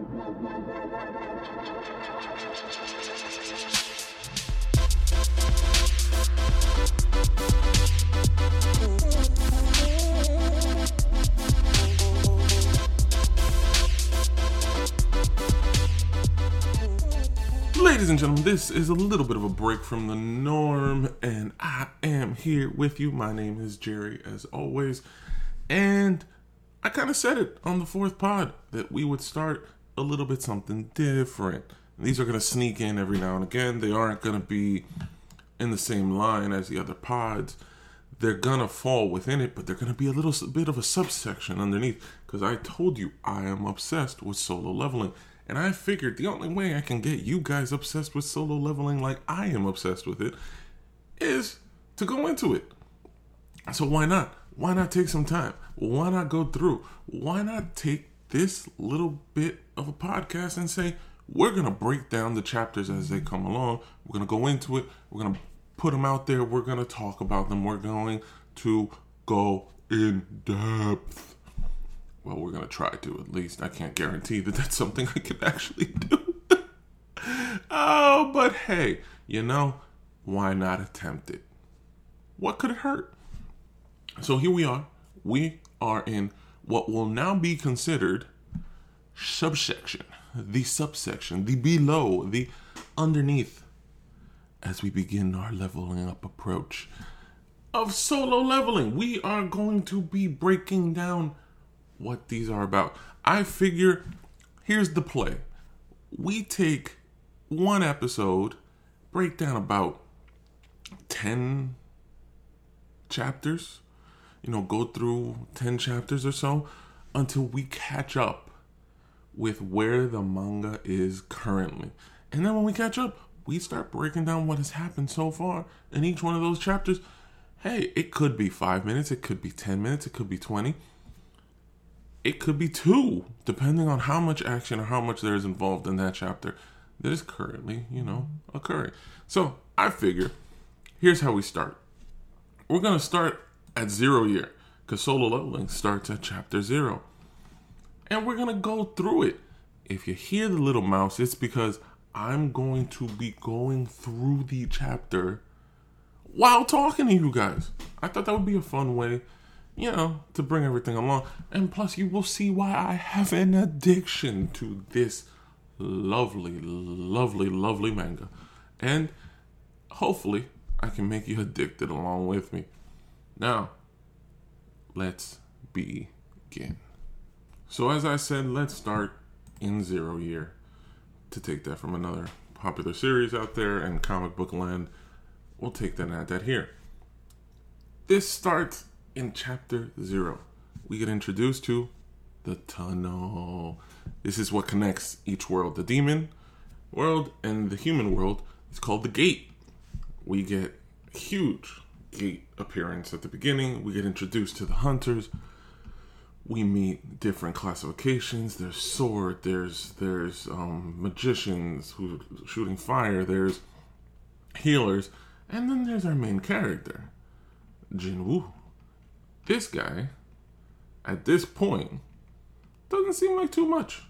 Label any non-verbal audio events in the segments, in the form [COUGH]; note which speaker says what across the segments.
Speaker 1: Ladies and gentlemen, this is a little bit of a break from the norm, and I am here with you. My name is Jerry, as always, and I kind of said it on the fourth pod that we would start a little bit something different. These are going to sneak in every now and again. They aren't going to be in the same line as the other pods. They're going to fall within it, but they're going to be a little bit of a subsection underneath because I told you I am obsessed with solo leveling. And I figured the only way I can get you guys obsessed with solo leveling like I am obsessed with it is to go into it. So why not? Why not take some time? Why not go through? Why not take this little bit of a podcast and say, we're going to break down the chapters as they come along. We're going to go into it. We're going to put them out there. We're going to talk about them. We're going to go in depth well, we're going to try to at least. I can't guarantee that that's something I can actually [LAUGHS] do. oh, but hey, you know, why not attempt it? What could it hurt? So here we are. We are in what will now be considered subsection, the subsection, the below, the underneath, as we begin our leveling up approach of solo leveling. We are going to be breaking down what these are about. I figure here's the play. We take one episode, break down about 10 chapters, you know, go through 10 chapters or so until we catch up with where the manga is currently. And then when we catch up, we start breaking down what has happened so far in each one of those chapters. Hey, it could be five minutes, it could be 10 minutes, it could be 20 it could be two, depending on how much action or how much there is involved in that chapter that is currently, you know, occurring. So I figure here's how we start. We're gonna start at zero year, because solo leveling starts at chapter zero. And we're gonna go through it. If you hear the little mouse, it's because I'm going to be going through the chapter while talking to you guys. I thought that would be a fun way you know, to bring everything along. And plus, you will see why I have an addiction to this lovely, lovely, lovely manga. And hopefully, I can make you addicted along with me. Now, let's begin. So, as I said, let's start in Zero Year to take that from another popular series out there and comic book land. We'll take that and add that here. This starts in chapter zero, we get introduced to the tunnel. This is what connects each world. The demon world and the human world is called the gate. We get huge gate appearance at the beginning. We get introduced to the hunters. We meet different classifications. There's sword. There's there's um, magicians who shooting fire. There's healers, and then there's our main character, Jinwoo this guy, at this point, doesn't seem like too much.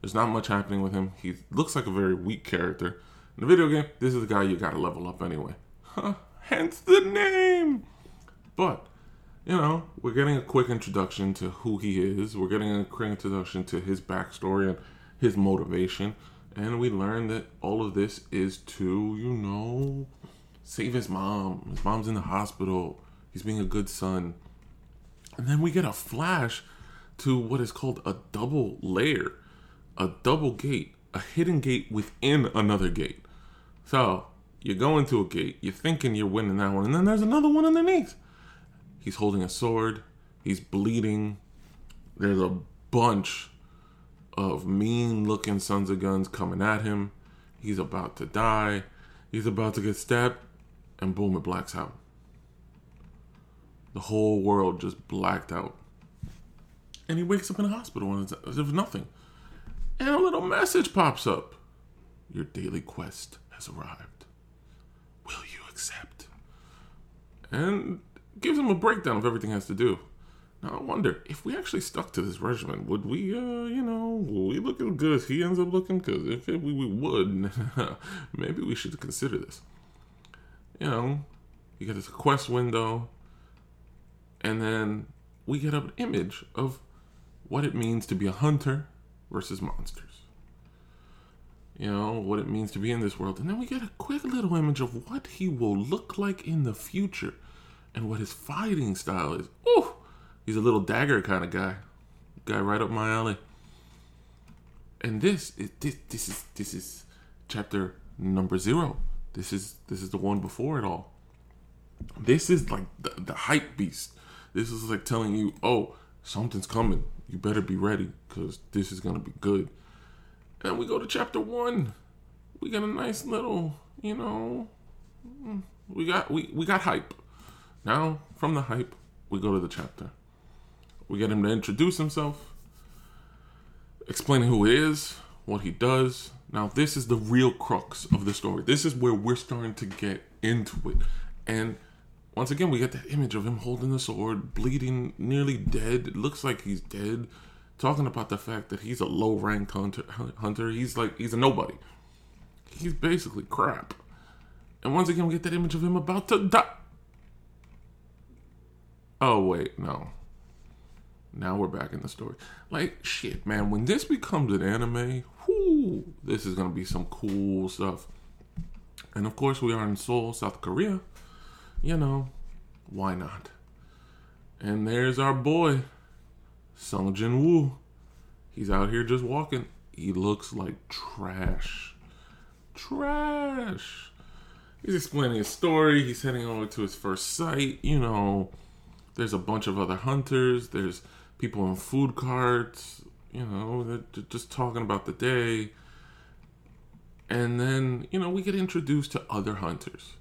Speaker 1: There's not much happening with him. He looks like a very weak character. In the video game, this is the guy you gotta level up anyway. Huh? Hence the name! But, you know, we're getting a quick introduction to who he is. We're getting a quick introduction to his backstory and his motivation. And we learn that all of this is to, you know, save his mom. His mom's in the hospital. He's being a good son. And then we get a flash to what is called a double layer, a double gate, a hidden gate within another gate. So you go into a gate, you're thinking you're winning that one, and then there's another one underneath. He's holding a sword, he's bleeding. There's a bunch of mean looking sons of guns coming at him. He's about to die. He's about to get stabbed, and boom, it blacks out. The whole world just blacked out. And he wakes up in a hospital and it's if nothing. And a little message pops up. Your daily quest has arrived. Will you accept? And gives him a breakdown of everything has to do. Now I wonder if we actually stuck to this regimen, would we, uh, you know, we look as good as he ends up looking? Because if we, we would, [LAUGHS] maybe we should consider this. You know, you get this quest window, and then we get an image of what it means to be a hunter versus monsters. You know, what it means to be in this world. And then we get a quick little image of what he will look like in the future and what his fighting style is. Ooh! He's a little dagger kind of guy. Guy right up my alley. And this is this this is this is chapter number zero. This is this is the one before it all. This is like the, the hype beast. This is like telling you, oh, something's coming. You better be ready because this is gonna be good. And we go to chapter one. We got a nice little, you know, mm, we got we, we got hype. Now from the hype, we go to the chapter. We get him to introduce himself, explaining who he is, what he does. Now, this is the real crux of the story. This is where we're starting to get into it. And once again, we get that image of him holding the sword, bleeding, nearly dead. It looks like he's dead. Talking about the fact that he's a low ranked hunter, hunter. He's like, he's a nobody. He's basically crap. And once again, we get that image of him about to die. Oh, wait, no. Now we're back in the story. Like shit, man. When this becomes an anime, whoo, this is gonna be some cool stuff. And of course, we are in Seoul, South Korea. You know, why not? And there's our boy, Sung Jin Woo. He's out here just walking. He looks like trash. Trash. He's explaining his story. He's heading over to his first site. You know, there's a bunch of other hunters. There's people in food carts, you know, they're just talking about the day. And then, you know, we get introduced to other hunters.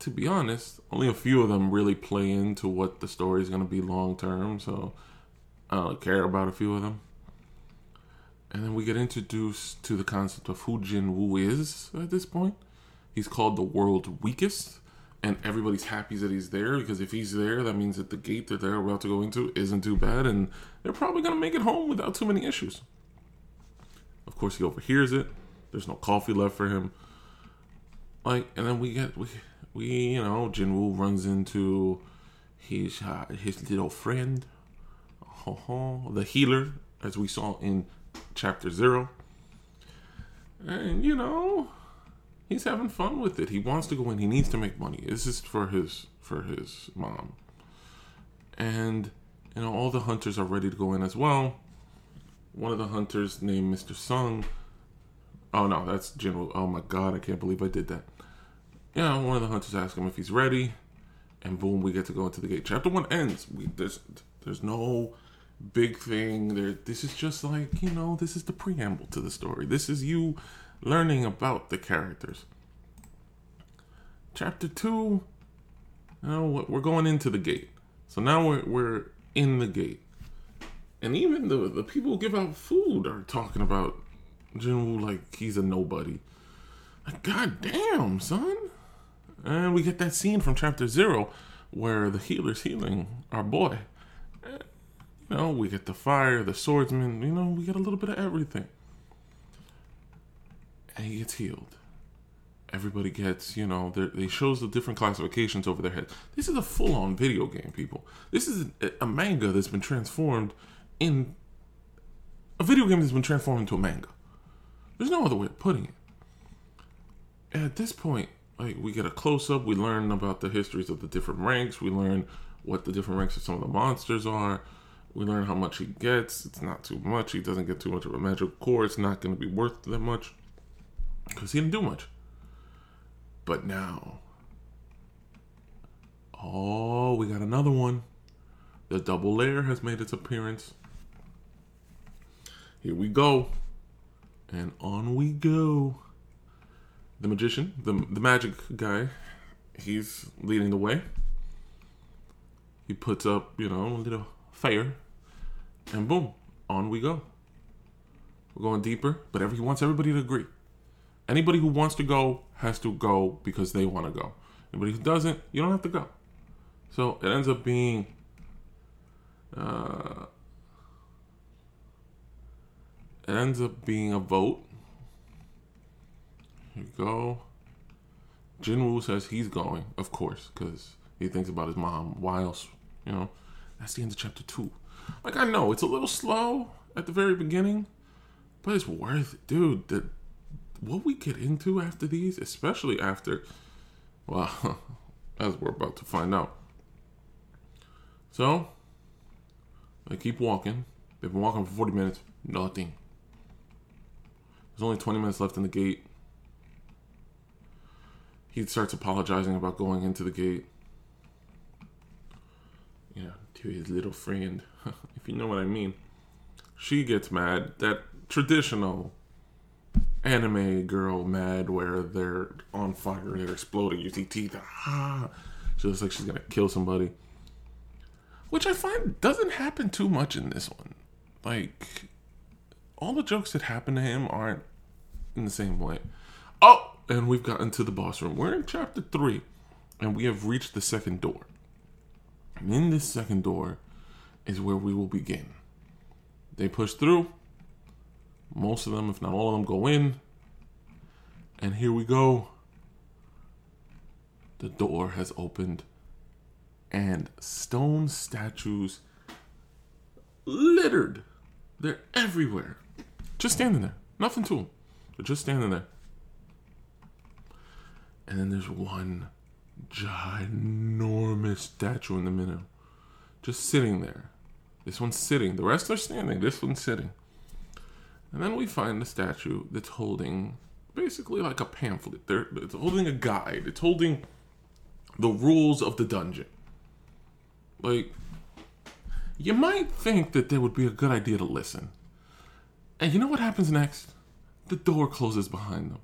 Speaker 1: To be honest, only a few of them really play into what the story is going to be long term, so I don't care about a few of them. And then we get introduced to the concept of who Jin Woo is at this point. He's called the world's weakest and everybody's happy that he's there because if he's there, that means that the gate that they're about to go into isn't too bad, and they're probably gonna make it home without too many issues. Of course, he overhears it. There's no coffee left for him. Like, and then we get we we you know Jinwoo runs into his uh, his little friend, the healer, as we saw in chapter zero. And you know, he's having fun with it. He wants to go in. He needs to make money. This is for his for his mom. And you know, all the hunters are ready to go in as well. One of the hunters named Mr. Sung. Oh no, that's Jinwoo. Oh my god, I can't believe I did that. Yeah, one of the hunters asks him if he's ready, and boom, we get to go into the gate. Chapter one ends. We there's there's no big thing there. This is just like you know, this is the preamble to the story. This is you learning about the characters. Chapter two, now we're going into the gate. So now we're we're in the gate, and even the the people who give out food are talking about Jinwoo like he's a nobody. Like, God damn, son. And we get that scene from chapter zero where the healer's healing our boy. You know, we get the fire, the swordsman, you know, we get a little bit of everything he gets healed. Everybody gets, you know, they shows the different classifications over their heads. This is a full-on video game, people. This is a, a manga that's been transformed in a video game that's been transformed into a manga. There's no other way of putting it. And at this point, like we get a close up, we learn about the histories of the different ranks, we learn what the different ranks of some of the monsters are. We learn how much he gets. It's not too much. He doesn't get too much of a magical core. It's not going to be worth that much because he didn't do much. But now, oh, we got another one. The double layer has made its appearance. Here we go. And on we go. The magician, the, the magic guy, he's leading the way. He puts up, you know, a little fire. And boom, on we go. We're going deeper, but every, he wants everybody to agree. Anybody who wants to go has to go because they want to go. Anybody who doesn't, you don't have to go. So it ends up being Uh, it ends up being a vote. Here we go. Jinwoo says he's going, of course, because he thinks about his mom. Why else? You know, that's the end of chapter two. Like I know it's a little slow at the very beginning, but it's worth it, dude. The, what we get into after these, especially after, well, [LAUGHS] as we're about to find out. So, they keep walking. They've been walking for 40 minutes. Nothing. There's only 20 minutes left in the gate. He starts apologizing about going into the gate. You know, to his little friend, [LAUGHS] if you know what I mean. She gets mad. That traditional anime girl mad where they're on fire, they're exploding, you see teeth, ah. She looks like she's gonna kill somebody. Which I find doesn't happen too much in this one. Like, all the jokes that happen to him aren't in the same way. Oh, and we've gotten to the boss room. We're in chapter three, and we have reached the second door. And in this second door is where we will begin. They push through. Most of them, if not all of them, go in. And here we go. The door has opened, and stone statues littered. They're everywhere. Just standing there. Nothing to them. They're just standing there. And then there's one ginormous statue in the middle. Just sitting there. This one's sitting. The rest are standing. This one's sitting. And then we find the statue that's holding basically like a pamphlet. They're, it's holding a guide. It's holding the rules of the dungeon. Like, you might think that there would be a good idea to listen. And you know what happens next? The door closes behind them.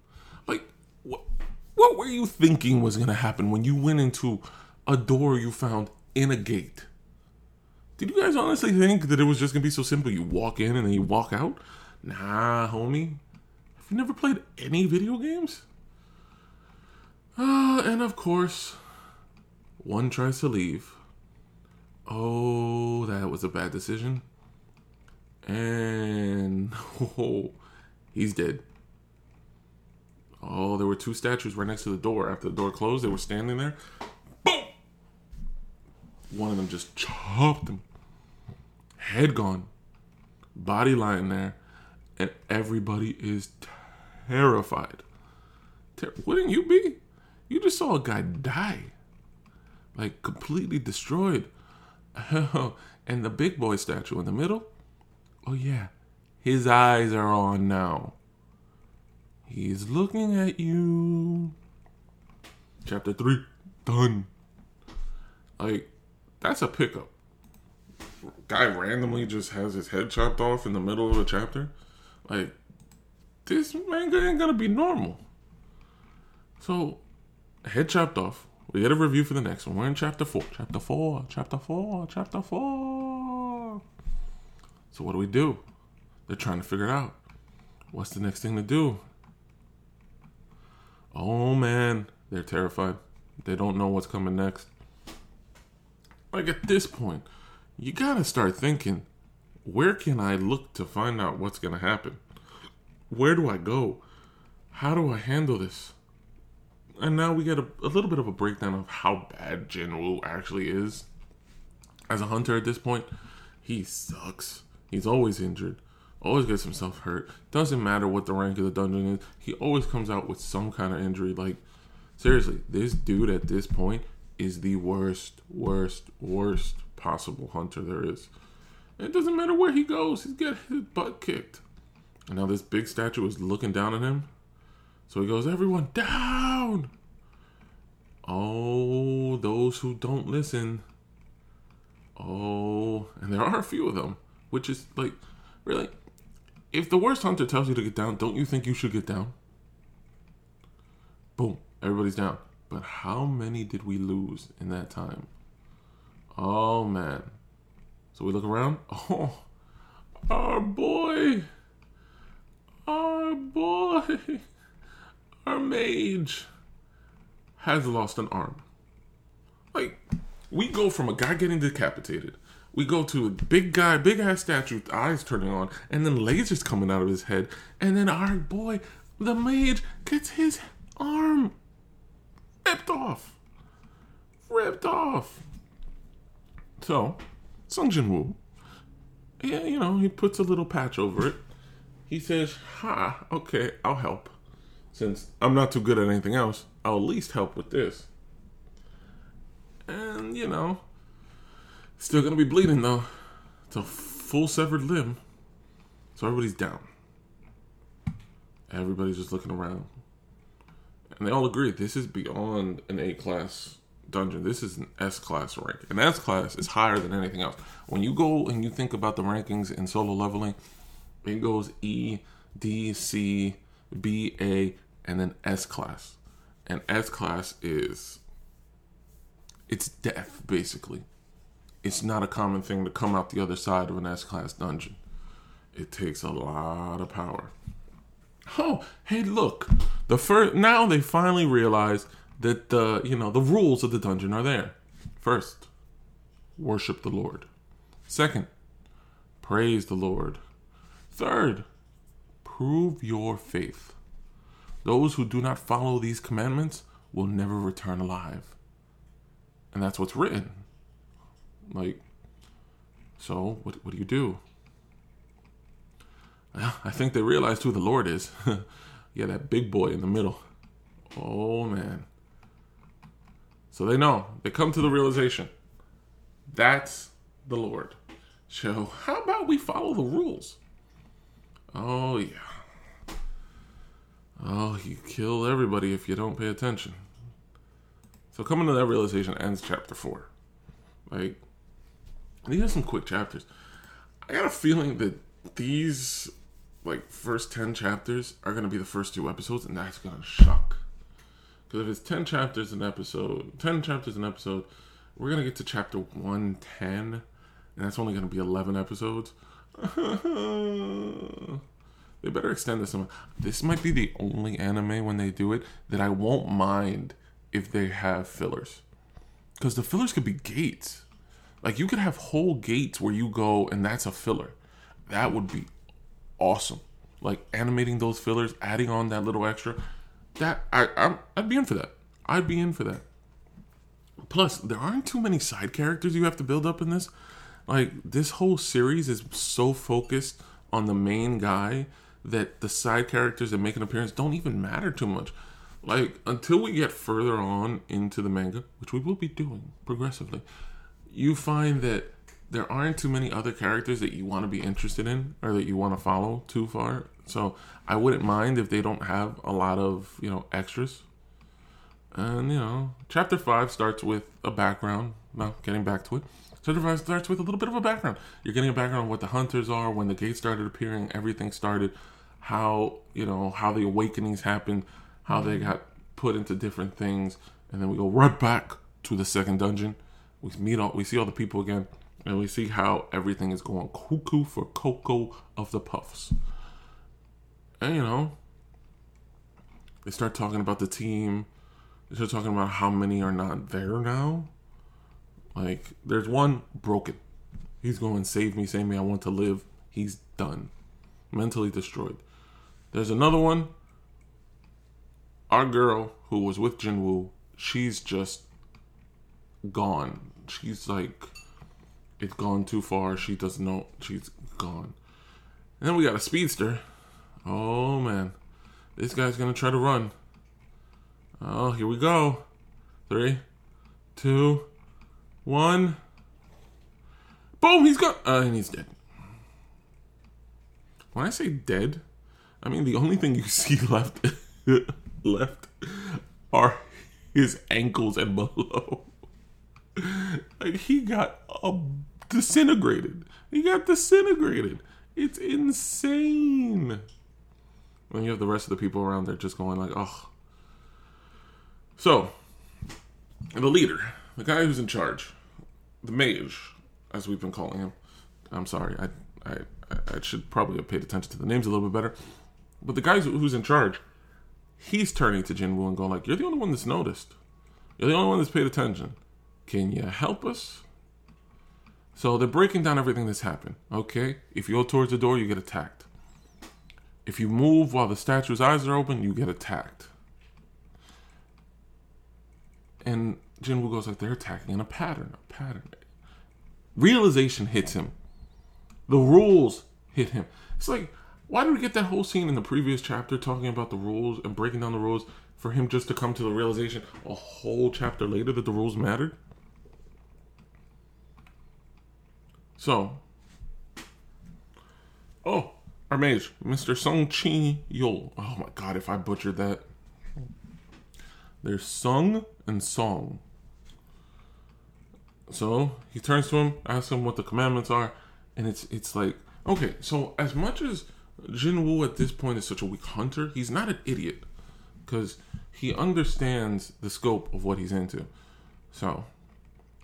Speaker 1: Like, what, what were you thinking was going to happen when you went into a door you found in a gate? Did you guys honestly think that it was just going to be so simple? You walk in and then you walk out? Nah, homie. Have you never played any video games? Uh, and of course, one tries to leave. Oh, that was a bad decision. And [LAUGHS] oh, he's dead. Oh, there were two statues right next to the door. After the door closed, they were standing there. Boom! One of them just chopped him. Head gone. Body lying there. And everybody is terrified. Ter- Wouldn't you be? You just saw a guy die. Like completely destroyed. [LAUGHS] and the big boy statue in the middle. Oh, yeah. His eyes are on now. He's looking at you. Chapter 3. Done. Like, that's a pickup. Guy randomly just has his head chopped off in the middle of a chapter. Like, this manga ain't gonna be normal. So, head chopped off. We get a review for the next one. We're in chapter 4. Chapter 4. Chapter 4. Chapter 4. So, what do we do? They're trying to figure it out. What's the next thing to do? Oh man, they're terrified. They don't know what's coming next. Like at this point, you gotta start thinking where can I look to find out what's gonna happen? Where do I go? How do I handle this? And now we get a, a little bit of a breakdown of how bad Jinwoo actually is. As a hunter at this point, he sucks. He's always injured always gets himself hurt. Doesn't matter what the rank of the dungeon is, he always comes out with some kind of injury. Like, seriously, this dude at this point is the worst, worst, worst possible hunter there is. It doesn't matter where he goes, he's getting his butt kicked. And now this big statue is looking down at him. So he goes, Everyone down! Oh, those who don't listen. Oh, and there are a few of them, which is like, really? if the worst hunter tells you to get down, don't you think you should get down? Boom, everybody's down. But how many did we lose in that time? Oh man. So we look around. [LAUGHS] Oh, our boy. Our boy. [LAUGHS] Our mage has lost an arm. Like, we go from a guy getting decapitated. We go to a big guy, big ass statue, with eyes turning on, and then lasers coming out of his head, and then our boy, the mage, gets his arm ripped off. Ripped off. So, Sung Jin Woo, yeah, you know, he puts a little patch over it. He says, Ha, okay, I'll help. Since I'm not too good at anything else, I'll at least help with this. And, you know, still gonna be bleeding though. It's a full severed limb. So everybody's down. Everybody's just looking around. And they all agree this is beyond an A class dungeon. This is an S class rank. An S class is higher than anything else. When you go and you think about the rankings in solo leveling, it goes E, D, C, B, A, and then S class. And S class is it's death, basically. It's not a common thing to come out the other side of an S class dungeon. It takes a lot of power. Oh, hey, look. The first now they finally realize that the you know the rules of the dungeon are there. First, worship the Lord. Second, praise the Lord. Third, prove your faith. Those who do not follow these commandments will never return alive. And that's what's written. Like, so what, what do you do? [LAUGHS] I think they realized who the Lord is. [LAUGHS] yeah, that big boy in the middle. Oh, man. So they know. They come to the realization. That's the Lord. So how about we follow the rules? Oh, yeah. Oh, you kill everybody if you don't pay attention. So coming to that realization ends chapter four. Like, these are some quick chapters. I got a feeling that these like first 10 chapters are going to be the first two episodes and that's going to shock because if it's 10 chapters an episode 10 chapters an episode we're going to get to chapter 110 and that's only going to be 11 episodes. [LAUGHS] They better extend this this might be the only anime when they do it that i won't mind if they have fillers. Because the fillers could be gates. Like you could have whole gates where you go and that's a filler. That would be awesome. Like animating those fillers, adding on that little extra, that I I'm, I'd be in for that. I'd be in for that. Plus, there aren't too many side characters you have to build up in this. Like this whole series is so focused on the main guy that the side characters that make an appearance don't even matter too much. Like until we get further on into the manga, which we will be doing progressively, you find that there aren't too many other characters that you want to be interested in or that you want to follow too far. So I wouldn't mind if they don't have a lot of, you know, extras. And, you know, chapter 5 starts with a background. Now, getting back to it. Chapter 5 starts with a little bit of a background. You're getting a background on what the hunters are, when the gates started appearing, everything started, how, you know, how the awakenings happened, how they got put into different things. And then we go right back to the second dungeon. We meet all, we see all the people again and we see how everything is going cuckoo for Cocoa of the Puffs. And you know, they start talking about the team. They start talking about how many are not there now. Like, there's one broken. He's going, save me, save me, I want to live. He's done. Mentally destroyed. There's another one. Our girl who was with Jinwoo, she's just gone. She's like it's gone too far. She doesn't know she's gone. And then we got a speedster. Oh man. This guy's gonna try to run. Oh, here we go. Three, two, one. Boom, he's gone. Uh, and he's dead. When I say dead, I mean the only thing you [LAUGHS] see left [LAUGHS] left are his ankles and [LAUGHS] below. Like he got uh, disintegrated. He got disintegrated. It's insane. When you have the rest of the people around there just going like, oh. So, the leader, the guy who's in charge, the mage, as we've been calling him. I'm sorry, I I I should probably have paid attention to the names a little bit better. But the guy who's in charge, he's turning to Jinwoo and going like, "You're the only one that's noticed. You're the only one that's paid attention. Can you help us? So they're breaking down everything that's happened. Okay, if you go towards the door, you get attacked. If you move while the statue's eyes are open, you get attacked. And Jinwoo goes like they're attacking in a pattern, a pattern. Realization hits him. The rules hit him. It's like, why did we get that whole scene in the previous chapter talking about the rules and breaking down the rules for him just to come to the realization a whole chapter later that the rules mattered? So, oh, our mage, Mr. Sung Chi Yol. Oh my god, if I butchered that. There's Sung and Song. So he turns to him, asks him what the commandments are, and it's it's like okay. So as much as Jin at this point is such a weak hunter, he's not an idiot because he understands the scope of what he's into. So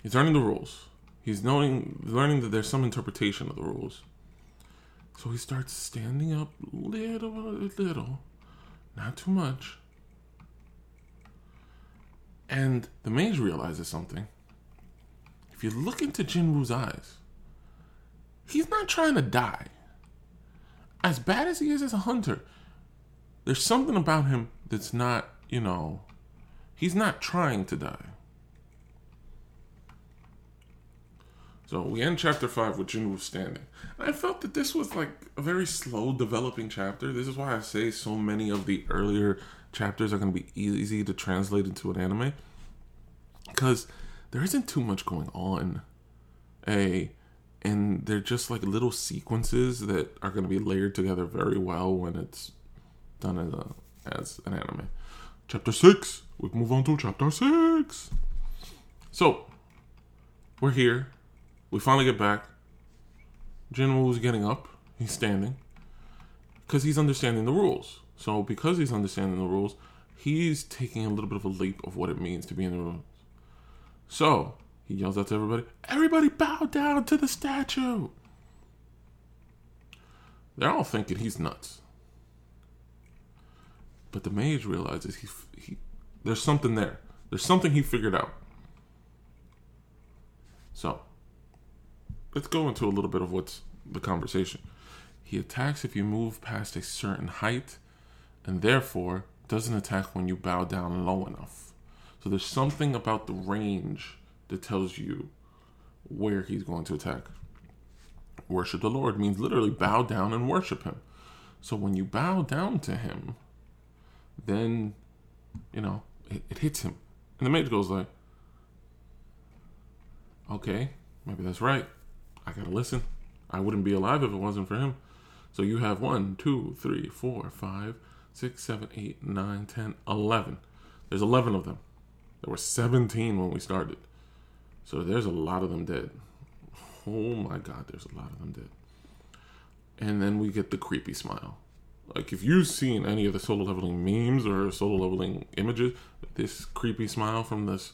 Speaker 1: he's learning the rules. He's knowing, learning that there's some interpretation of the rules. So he starts standing up little little, not too much. And the mage realizes something. If you look into Jinwoo's eyes, he's not trying to die. As bad as he is as a hunter, there's something about him that's not, you know, he's not trying to die. So we end chapter five with Jinwoo standing. And I felt that this was like a very slow developing chapter. This is why I say so many of the earlier chapters are going to be easy to translate into an anime because there isn't too much going on. A and they're just like little sequences that are going to be layered together very well when it's done as a as an anime. Chapter six. We move on to chapter six. So we're here we finally get back. Jinwoo is getting up. He's standing. Because he's understanding the rules. So because he's understanding the rules, he's taking a little bit of a leap of what it means to be in the rules. So he yells out to everybody, Everybody bow down to the statue. They're all thinking he's nuts. But the mage realizes he, he there's something there. There's something he figured out. So let's go into a little bit of what's the conversation. He attacks if you move past a certain height, and therefore doesn't attack when you bow down low enough. So there's something about the range that tells you where he's going to attack. Worship the Lord means literally bow down and worship him. So when you bow down to him, then you know it, it hits him. And the mage goes like, Okay, maybe that's right. I gotta listen. I wouldn't be alive if it wasn't for him. So you have one, two, three, four, five, six, seven, eight, nine, ten, eleven. There's eleven of them. There were seventeen when we started. So there's a lot of them dead. Oh my god, there's a lot of them dead. And then we get the creepy smile. Like if you've seen any of the solo leveling memes or solo leveling images, this creepy smile from this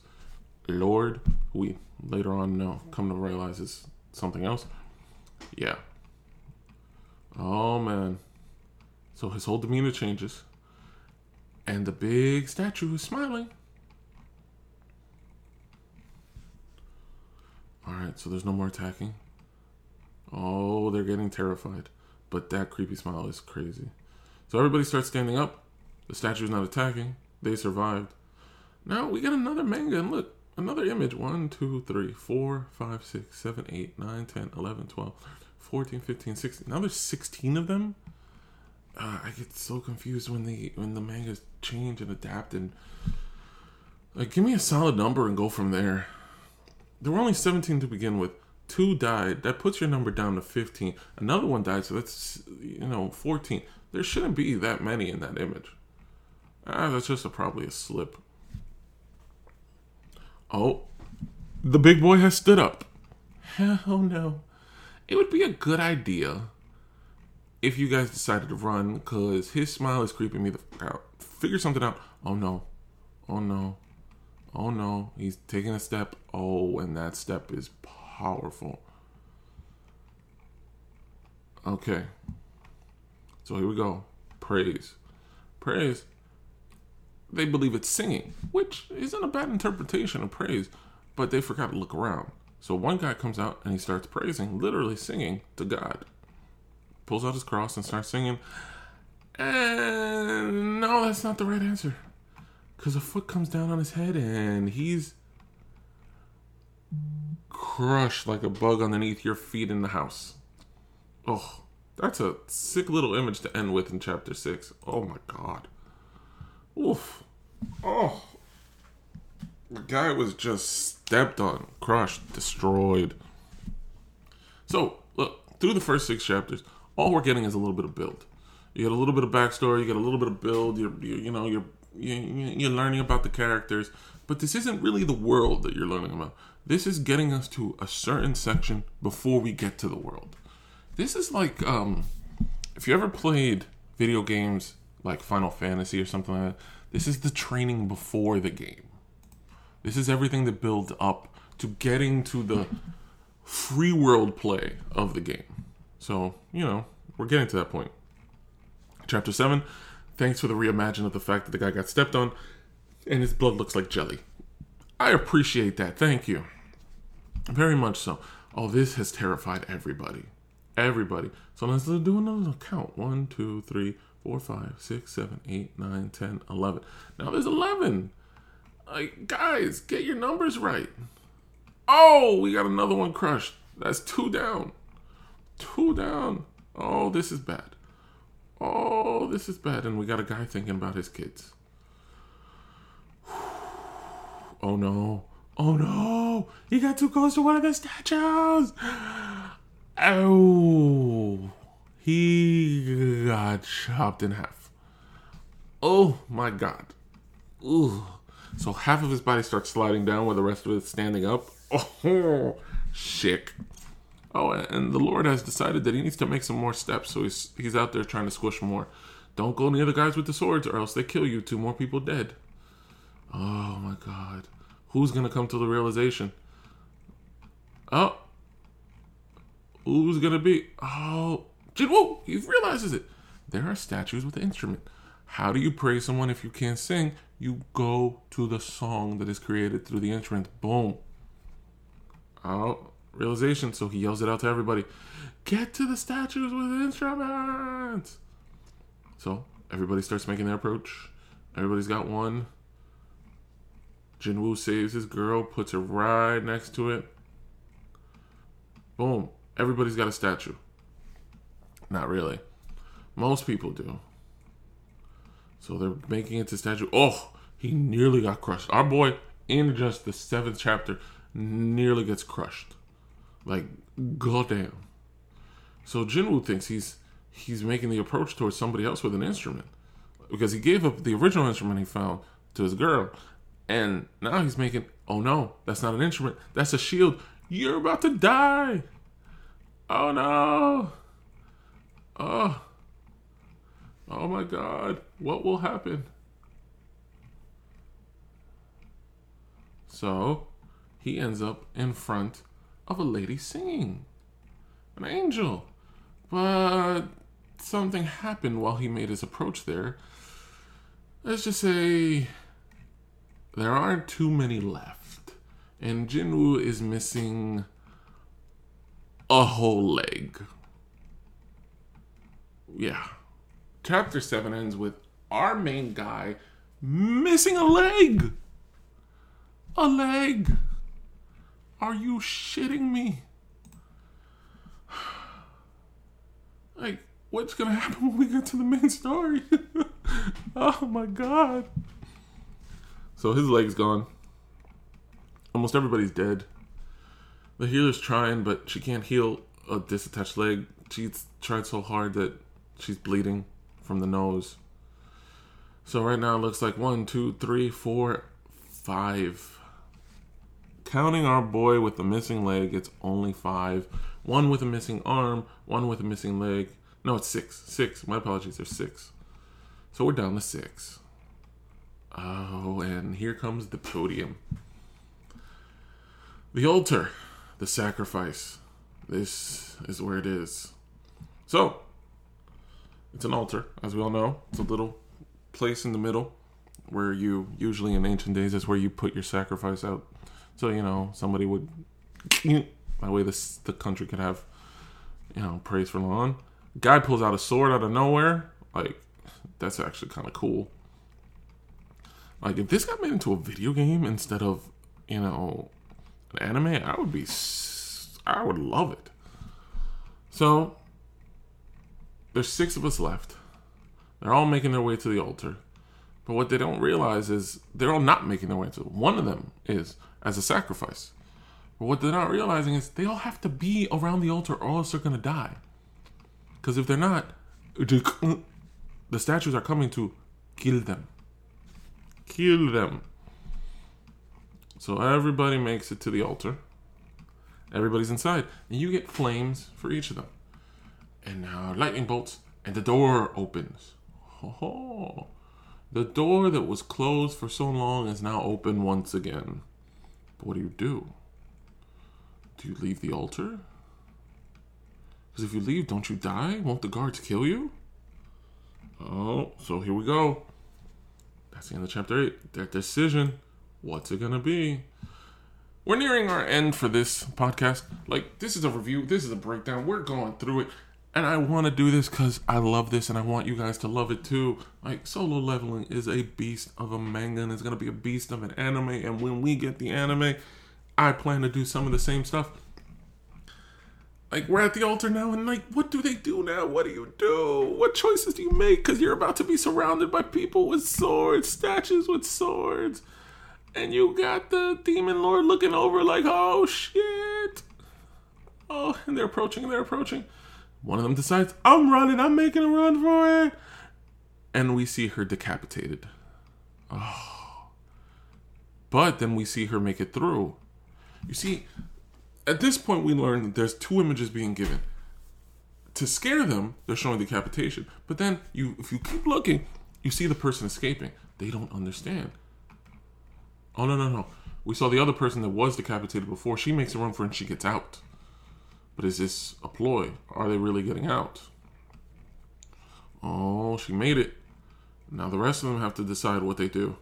Speaker 1: Lord, we later on know come to realize is something else. Yeah. Oh man. So his whole demeanor changes. And the big statue is smiling. Alright, so there's no more attacking. Oh, they're getting terrified. But that creepy smile is crazy. So everybody starts standing up. The statue is not attacking. They survived. Now we get another manga, and look, another image. 1 2 3 4 5 6 7 8 9 10 11 12 14 15 16 now there's 16 of them? Uh, i get so confused when the when the mangas change and adapt and like give me a solid number and go from there. There were only 17 to begin with. Two died. That puts your number down to 15 another one died so that's you know 14 there shouldn't be that many in that image. Ah that's just a, probably a slip Oh, the big boy has stood up. Hell [LAUGHS] oh, no. It would be a good idea if you guys decided to run because his smile is creeping me the fuck out. Figure something out. Oh no. Oh no. Oh no. He's taking a step. Oh, and that step is powerful. Okay. So here we go. Praise. Praise they believe it's singing, which isn't a bad interpretation of praise, but they forgot to look around. So one guy comes out and he starts praising, literally singing to God. Pulls out his cross and starts singing. And no, that's not the right answer. Because a foot comes down on his head and he's crushed like a bug underneath your feet in the house. Oh, that's a sick little image to end with in chapter 6. Oh my god. Oof. Oh. The guy was just stepped on, crushed, destroyed. So, look, through the first six chapters, all we're getting is a little bit of build. You get a little bit of backstory, you get a little bit of build, you're, you you know, you're, you're learning about the characters, but this isn't really the world that you're learning about. This is getting us to a certain section before we get to the world. This is like, um, if you ever played video games like Final Fantasy or something like that, this is the training before the game. This is everything that builds up to getting to the free world play of the game. So, you know, we're getting to that point. Chapter 7, thanks for the reimagine of the fact that the guy got stepped on and his blood looks like jelly. I appreciate that. Thank you. Very much so. Oh, this has terrified everybody. Everybody. So let's do another count. One, two, three, four, five, six, seven, eight, nine, ten, eleven. Now there's 11. Like, guys, get your numbers right. Oh, we got another one crushed. That's two down. Two down. Oh, this is bad. Oh, this is bad. And we got a guy thinking about his kids. [SIGHS] Oh no. Oh no. He got too close to one of the statues. Oh. He got chopped in half. Oh my god. Ooh. So half of his body starts sliding down while the rest of it's standing up. Oh, sick. Oh, and the Lord has decided that he needs to make some more steps, so he's he's out there trying to squish more. Don't go near the guys with the swords, or else they kill you. Two more people dead. Oh my God, who's gonna come to the realization? Oh, who's gonna be? Oh, Jinwoo, he realizes it. There are statues with the instrument. How do you praise someone if you can't sing? You go to the song that is created through the instrument. Boom. Oh, realization. So he yells it out to everybody Get to the statues with instruments. So everybody starts making their approach. Everybody's got one. Jinwoo saves his girl, puts her right next to it. Boom. Everybody's got a statue. Not really. Most people do. So they're making it to statue. Oh, he nearly got crushed. Our boy, in just the seventh chapter, nearly gets crushed. Like, goddamn. So Jinwoo thinks he's he's making the approach towards somebody else with an instrument. Because he gave up the original instrument he found to his girl. And now he's making, oh no, that's not an instrument. That's a shield. You're about to die. Oh no. Oh. Oh my god, what will happen? So, he ends up in front of a lady singing. An angel. But something happened while he made his approach there. Let's just say there aren't too many left. And Jinwoo is missing a whole leg. Yeah chapter 7 ends with our main guy missing a leg. A leg. Are you shitting me? [SIGHS] Like, what's gonna happen when we get to the main story? [LAUGHS] oh my god. So his leg's gone. Almost everybody's dead. The healer's trying, but she can't heal a disattached leg. She's tried so hard that she's bleeding from the nose. So right now it looks like one, two, three, four, five. Counting our boy with the missing leg, it's only five. One with a missing arm, one with a missing leg. No, it's six. Six. My apologies, there's six. So we're down to six. Oh, and here comes the podium. The altar, the sacrifice. This is where it is. So, it's an altar, as we all know. It's a little place in the middle where you usually in ancient days is where you put your sacrifice out. So you know somebody would That way, this the country could have, you know, praise for Laon. Guy pulls out a sword out of nowhere. Like, that's actually kind of cool. Like, if this got made into a video game instead of, you know, an anime, I would be, I would love it. So, there's six of us left. They're all making their way to the altar. But what they don't realize is they're all not making their way to. One of them is as a sacrifice. But what they're not realizing is they all have to be around the altar or else they're going to die. Because if they're not, the statues are coming to kill them. Kill them. So everybody makes it to the altar. Everybody's inside. And you get flames for each of them. And now lightning bolts. And the door opens. Oh, the door that was closed for so long is now open once again. But what do you do? Do you leave the altar? Because if you leave, don't you die? Won't the guards kill you? Oh, so here we go. That's the end of chapter 8. Their decision. What's it to be? We're nearing our end for this podcast. Like, this is a review, this is a breakdown. We're going through it. And I want to do this because I love this and I want you guys to love it too. Like, Solo Leveling is a beast of a manga and it's going to be a beast of an anime. And when we get the anime, I plan to do some of the same stuff. Like, we're at the altar now, and like, what do they do now? What do you do? What choices do you make? Because you're about to be surrounded by people with swords, statues with swords. And you got the demon lord looking over, like, oh shit. Oh, and they're approaching, and they're approaching. One of them decides, I'm running, I'm making a run for it. And we see her decapitated. Oh. But then we see her make it through. You see, at this point, we learn that there's two images being given. To scare them, they're showing decapitation. But then, you, if you keep looking, you see the person escaping. They don't understand. Oh, no, no, no. We saw the other person that was decapitated before. She makes a run for it and she gets out. But is this a ploy? Are they really getting out? Oh, she made it. Now the rest of them have to decide what they do.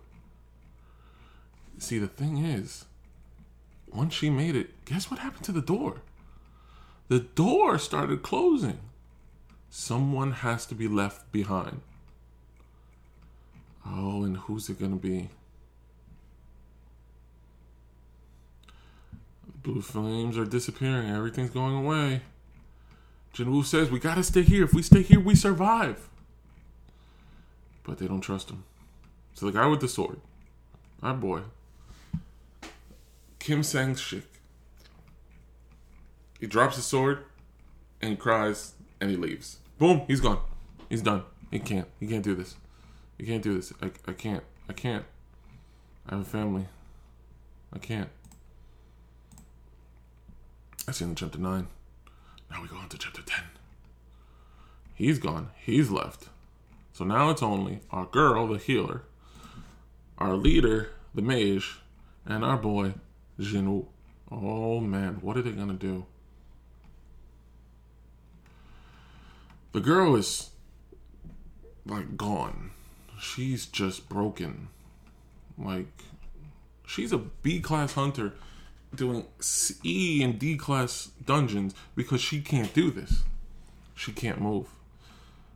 Speaker 1: See, the thing is, once she made it, guess what happened to the door? The door started closing. Someone has to be left behind. Oh, and who's it going to be? Blue flames are disappearing. Everything's going away. Jinwoo says, We gotta stay here. If we stay here, we survive. But they don't trust him. So the guy with the sword, our boy, Kim Sang Shik, he drops his sword and he cries and he leaves. Boom, he's gone. He's done. He can't. He can't do this. He can't do this. I, I can't. I can't. I have a family. I can't. That's in chapter 9. Now we go on to chapter 10. He's gone. He's left. So now it's only our girl, the healer, our leader, the mage, and our boy, Jinwoo. Oh man, what are they gonna do? The girl is like gone. She's just broken. Like, she's a B class hunter doing E and D class dungeons because she can't do this. She can't move.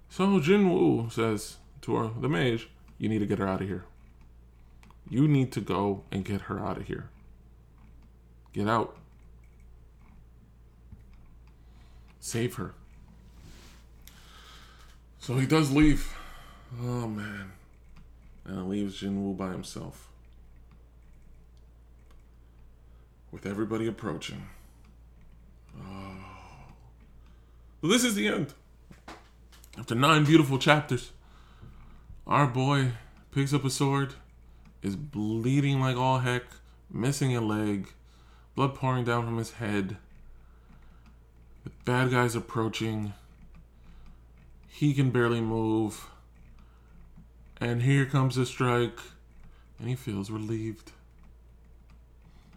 Speaker 1: So Jinwoo says to her, the mage, you need to get her out of here. You need to go and get her out of here. Get out. Save her. So he does leave. Oh man. And leaves Jinwoo by himself. With everybody approaching. Oh. Well, this is the end. After nine beautiful chapters, our boy picks up a sword, is bleeding like all heck, missing a leg, blood pouring down from his head. The bad guy's approaching. He can barely move. And here comes a strike, and he feels relieved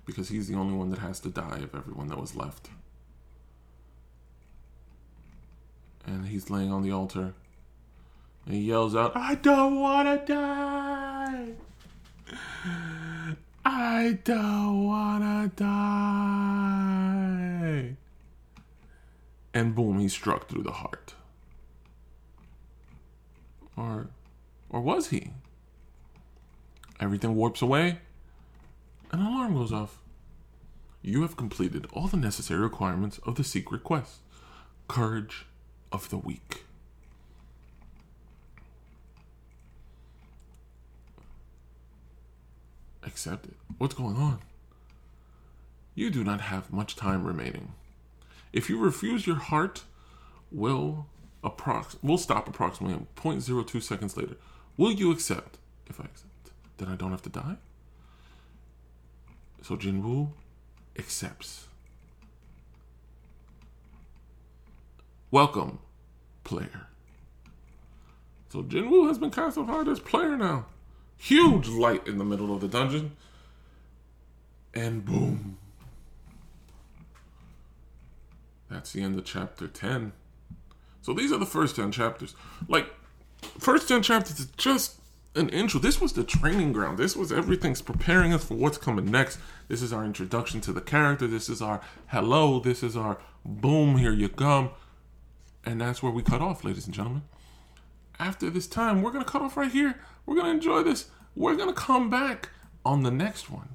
Speaker 1: because he's the only one that has to die of everyone that was left. And he's laying on the altar. And he yells out, I don't want to die! I don't want to die! and boom, he's struck through the heart. Or, or was he? Everything warps away. An alarm goes off. You have completed all the necessary requirements of the secret quest. Courage of the Weak. Accept it. What's going on? You do not have much time remaining. If you refuse, your heart will approx- will stop approximately 0.02 seconds later. Will you accept? If I accept, then I don't have to die. So Jinwoo accepts. Welcome, player. So Jinwoo has been classified as player now. Huge light in the middle of the dungeon. And boom. That's the end of chapter 10. So these are the first 10 chapters. Like, first 10 chapters is just an intro. This was the training ground. This was everything's preparing us for what's coming next. This is our introduction to the character. This is our hello. This is our boom, here you come. And that's where we cut off, ladies and gentlemen. After this time, we're going to cut off right here. We're going to enjoy this. We're going to come back on the next one.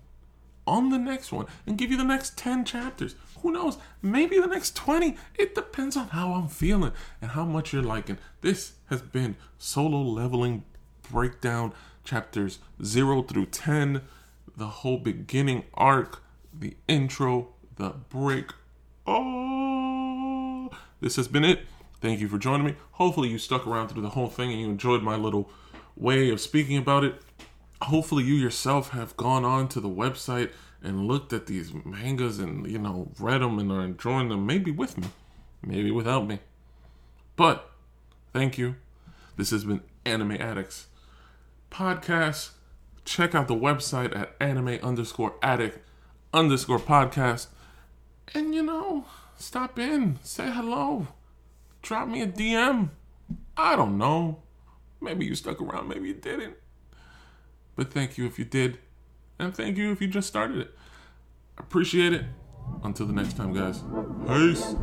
Speaker 1: On the next one and give you the next 10 chapters. Who knows? Maybe the next 20. It depends on how I'm feeling and how much you're liking. This has been solo leveling breakdown chapters 0 through 10, the whole beginning arc, the intro, the break. Oh, this has been it. Thank you for joining me. Hopefully, you stuck around through the whole thing and you enjoyed my little way of speaking about it. Hopefully, you yourself have gone on to the website and looked at these mangas and, you know, read them and are enjoying them, maybe with me, maybe without me. But thank you. This has been Anime Addicts Podcast. Check out the website at anime underscore addict underscore podcast. And, you know, stop in, say hello drop me a DM. I don't know. Maybe you stuck around, maybe you didn't. But thank you if you did. And thank you if you just started it. Appreciate it. Until the next time, guys. Peace.